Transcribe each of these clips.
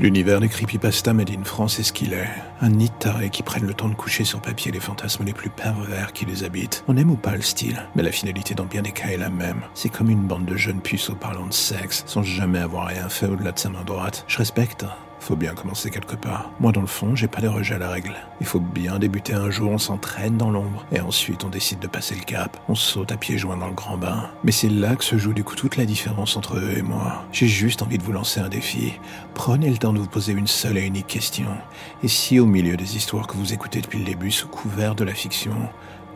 L'univers des creepypasta made in France est ce qu'il est. Un nid de tarés qui prennent le temps de coucher sur papier les fantasmes les plus pervers qui les habitent. On aime ou pas le style, mais la finalité dans bien des cas est la même. C'est comme une bande de jeunes puceaux parlant de sexe, sans jamais avoir rien fait au-delà de sa main droite. Je respecte, hein. Faut bien commencer quelque part. Moi, dans le fond, j'ai pas de rejet à la règle. Il faut bien débuter un jour, on s'entraîne dans l'ombre, et ensuite on décide de passer le cap. On saute à pieds joints dans le grand bain. Mais c'est là que se joue du coup toute la différence entre eux et moi. J'ai juste envie de vous lancer un défi. Prenez le temps de vous poser une seule et unique question. Et si au milieu des histoires que vous écoutez depuis le début, sous couvert de la fiction,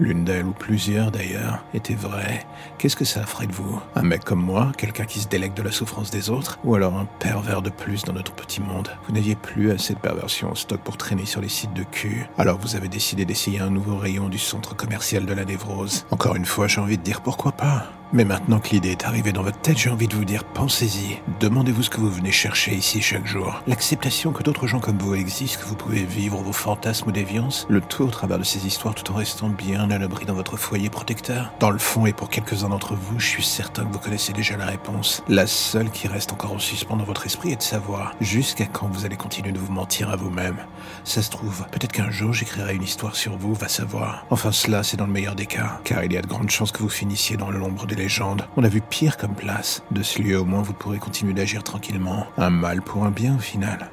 l'une d'elles ou plusieurs d'ailleurs, étaient vraies, qu'est-ce que ça ferait de vous? Un mec comme moi, quelqu'un qui se délecte de la souffrance des autres, ou alors un pervers de plus dans notre petit monde? Vous n'aviez plus assez de perversion au stock pour traîner sur les sites de cul, alors vous avez décidé d'essayer un nouveau rayon du centre commercial de la névrose. Encore une fois, j'ai envie de dire pourquoi pas mais maintenant que l'idée est arrivée dans votre tête, j'ai envie de vous dire, pensez-y. Demandez-vous ce que vous venez chercher ici chaque jour. L'acceptation que d'autres gens comme vous existent, que vous pouvez vivre vos fantasmes ou déviances, le tout au travers de ces histoires tout en restant bien à l'abri dans votre foyer protecteur? Dans le fond, et pour quelques-uns d'entre vous, je suis certain que vous connaissez déjà la réponse. La seule qui reste encore en suspens dans votre esprit est de savoir jusqu'à quand vous allez continuer de vous mentir à vous-même. Ça se trouve, peut-être qu'un jour j'écrirai une histoire sur vous, va savoir. Enfin, cela, c'est dans le meilleur des cas, car il y a de grandes chances que vous finissiez dans l'ombre des légendes. On a vu pire comme place. De ce lieu, au moins, vous pourrez continuer d'agir tranquillement. Un mal pour un bien, au final.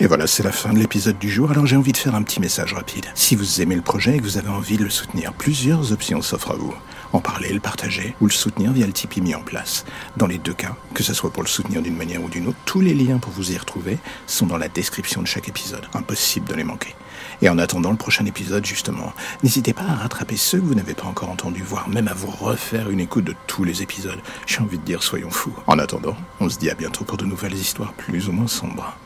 Et voilà, c'est la fin de l'épisode du jour, alors j'ai envie de faire un petit message rapide. Si vous aimez le projet et que vous avez envie de le soutenir, plusieurs options s'offrent à vous. En parler, le partager ou le soutenir via le Tipeee mis en place. Dans les deux cas, que ce soit pour le soutenir d'une manière ou d'une autre, tous les liens pour vous y retrouver sont dans la description de chaque épisode. Impossible de les manquer. Et en attendant le prochain épisode, justement, n'hésitez pas à rattraper ceux que vous n'avez pas encore entendus, voire même à vous refaire une écoute de tous les épisodes. J'ai envie de dire, soyons fous. En attendant, on se dit à bientôt pour de nouvelles histoires plus ou moins sombres.